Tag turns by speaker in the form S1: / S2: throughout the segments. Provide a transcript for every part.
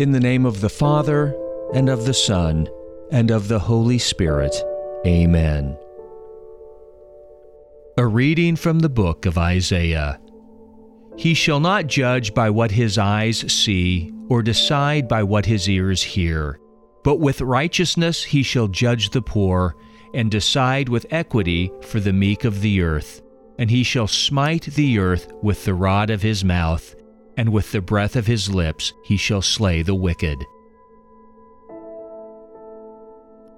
S1: In the name of the Father, and of the Son, and of the Holy Spirit. Amen. A reading from the book of Isaiah. He shall not judge by what his eyes see, or decide by what his ears hear. But with righteousness he shall judge the poor, and decide with equity for the meek of the earth. And he shall smite the earth with the rod of his mouth, and with the breath of his lips he shall slay the wicked.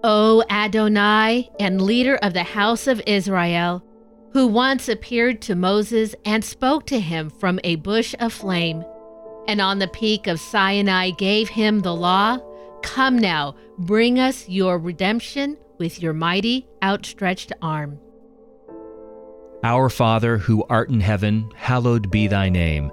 S2: O Adonai and leader of the house of Israel, who once appeared to Moses and spoke to him from a bush of flame, and on the peak of Sinai gave him the law, come now, bring us your redemption with your mighty outstretched arm.
S1: Our Father, who art in heaven, hallowed be thy name.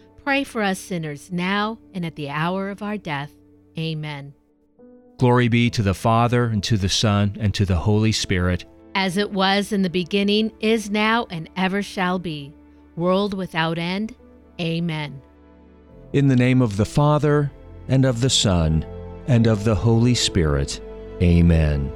S2: pray for us sinners now and at the hour of our death. Amen.
S1: Glory be to the Father, and to the Son, and to the Holy Spirit.
S2: As it was in the beginning, is now, and ever shall be, world without end. Amen.
S1: In the name of the Father, and of the Son, and of the Holy Spirit. Amen.